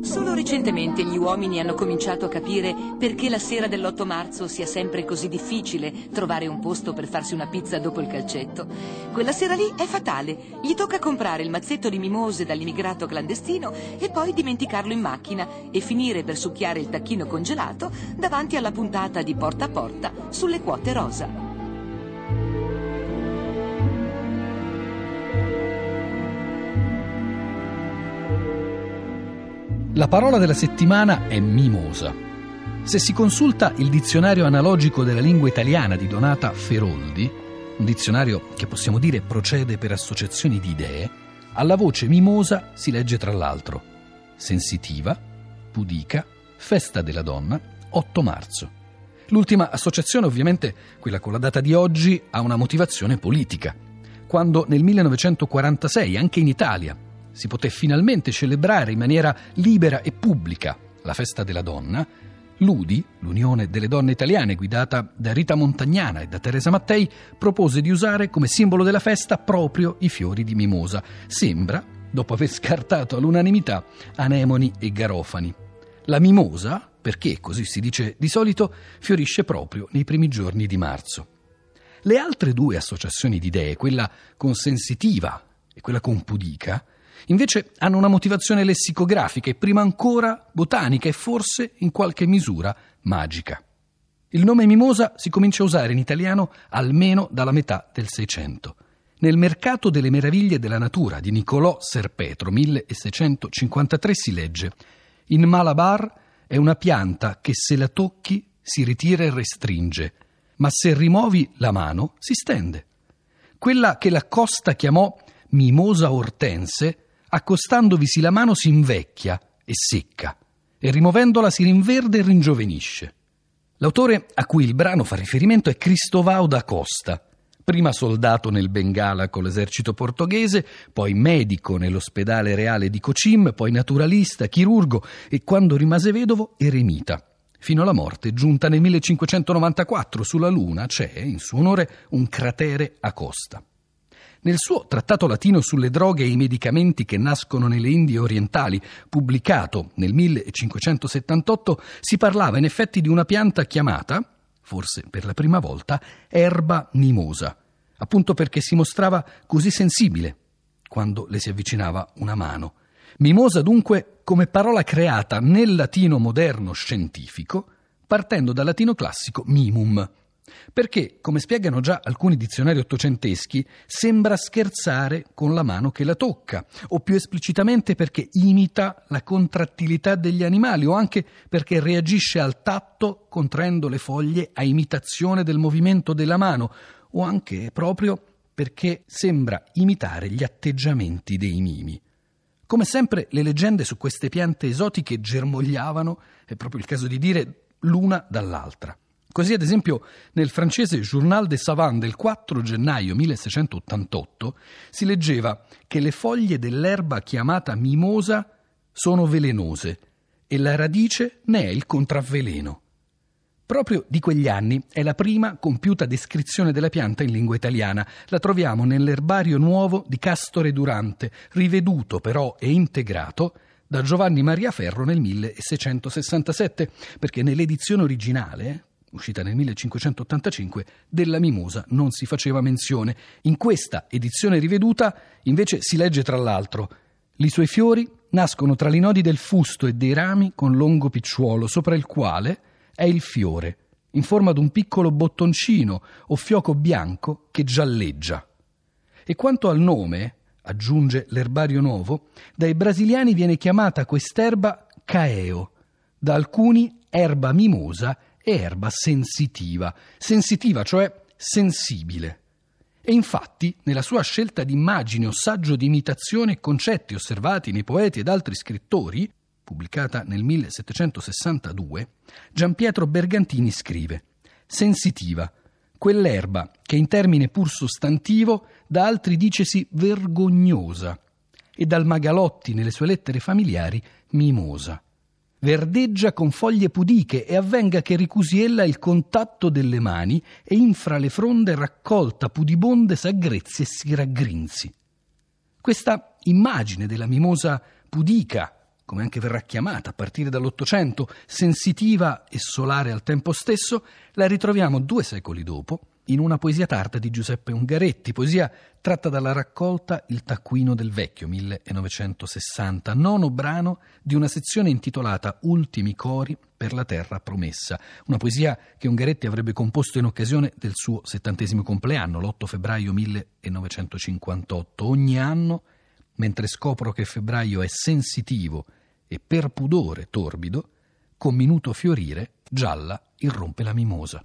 Solo recentemente gli uomini hanno cominciato a capire perché la sera dell'8 marzo sia sempre così difficile trovare un posto per farsi una pizza dopo il calcetto. Quella sera lì è fatale. Gli tocca comprare il mazzetto di mimose dall'immigrato clandestino e poi dimenticarlo in macchina e finire per succhiare il tacchino congelato davanti alla puntata di porta a porta sulle quote rosa. La parola della settimana è mimosa. Se si consulta il dizionario analogico della lingua italiana di Donata Feroldi, un dizionario che possiamo dire procede per associazioni di idee, alla voce mimosa si legge tra l'altro sensitiva, pudica, festa della donna, 8 marzo. L'ultima associazione, ovviamente quella con la data di oggi, ha una motivazione politica. Quando nel 1946, anche in Italia, si poté finalmente celebrare in maniera libera e pubblica la festa della donna, l'UDI, l'Unione delle Donne Italiane, guidata da Rita Montagnana e da Teresa Mattei, propose di usare come simbolo della festa proprio i fiori di mimosa. Sembra, dopo aver scartato all'unanimità anemoni e garofani. La mimosa, perché così si dice di solito, fiorisce proprio nei primi giorni di marzo. Le altre due associazioni di idee, quella con sensitiva e quella con pudica, Invece hanno una motivazione lessicografica e prima ancora botanica e forse in qualche misura magica. Il nome mimosa si comincia a usare in italiano almeno dalla metà del Seicento. Nel Mercato delle meraviglie della natura di Niccolò Serpetro, 1653, si legge In Malabar è una pianta che se la tocchi si ritira e restringe, ma se rimuovi la mano si stende. Quella che la Costa chiamò mimosa ortense accostandovisi la mano si invecchia e secca e rimuovendola si rinverde e ringiovenisce. L'autore a cui il brano fa riferimento è Cristovao da Costa, prima soldato nel Bengala con l'esercito portoghese, poi medico nell'ospedale reale di Cocim, poi naturalista, chirurgo e quando rimase vedovo eremita. Fino alla morte, giunta nel 1594 sulla Luna, c'è in suo onore un cratere a Costa. Nel suo trattato latino sulle droghe e i medicamenti che nascono nelle Indie orientali, pubblicato nel 1578, si parlava in effetti di una pianta chiamata, forse per la prima volta, erba mimosa, appunto perché si mostrava così sensibile quando le si avvicinava una mano. Mimosa dunque come parola creata nel latino moderno scientifico, partendo dal latino classico mimum, perché, come spiegano già alcuni dizionari ottocenteschi, sembra scherzare con la mano che la tocca, o più esplicitamente perché imita la contrattilità degli animali, o anche perché reagisce al tatto contraendo le foglie a imitazione del movimento della mano, o anche proprio perché sembra imitare gli atteggiamenti dei mimi. Come sempre le leggende su queste piante esotiche germogliavano, è proprio il caso di dire, l'una dall'altra. Così, ad esempio, nel francese Journal des Savants del 4 gennaio 1688 si leggeva che le foglie dell'erba chiamata mimosa sono velenose e la radice ne è il contravveleno. Proprio di quegli anni è la prima compiuta descrizione della pianta in lingua italiana. La troviamo nell'erbario nuovo di Castore Durante, riveduto però e integrato da Giovanni Maria Ferro nel 1667, perché nell'edizione originale, uscita nel 1585, della mimosa non si faceva menzione. In questa edizione riveduta invece si legge tra l'altro i suoi fiori nascono tra i nodi del fusto e dei rami con longo picciuolo, sopra il quale è il fiore, in forma d'un piccolo bottoncino o fioco bianco che gialleggia. E quanto al nome, aggiunge l'erbario nuovo, dai brasiliani viene chiamata quest'erba caeo, da alcuni erba mimosa e erba sensitiva, sensitiva cioè sensibile. E infatti, nella sua scelta di immagine o saggio di imitazione e concetti osservati nei poeti ed altri scrittori, pubblicata nel 1762, Gian Pietro Bergantini scrive Sensitiva, quell'erba che in termine pur sostantivo da altri dicesi vergognosa, e dal Magalotti nelle sue lettere familiari mimosa verdeggia con foglie pudiche e avvenga che ricusi ella il contatto delle mani e infra le fronde raccolta pudibonde s'aggrezzi e si raggrinzi. Questa immagine della mimosa pudica come anche verrà chiamata a partire dall'Ottocento, sensitiva e solare al tempo stesso, la ritroviamo due secoli dopo in una poesia tarda di Giuseppe Ungaretti, poesia tratta dalla raccolta Il taccuino del vecchio 1960, nono brano di una sezione intitolata Ultimi cori per la terra promessa, una poesia che Ungaretti avrebbe composto in occasione del suo settantesimo compleanno, l'8 febbraio 1958. Ogni anno, mentre scopro che febbraio è sensitivo e per pudore torbido, con minuto fiorire, gialla irrompe la mimosa.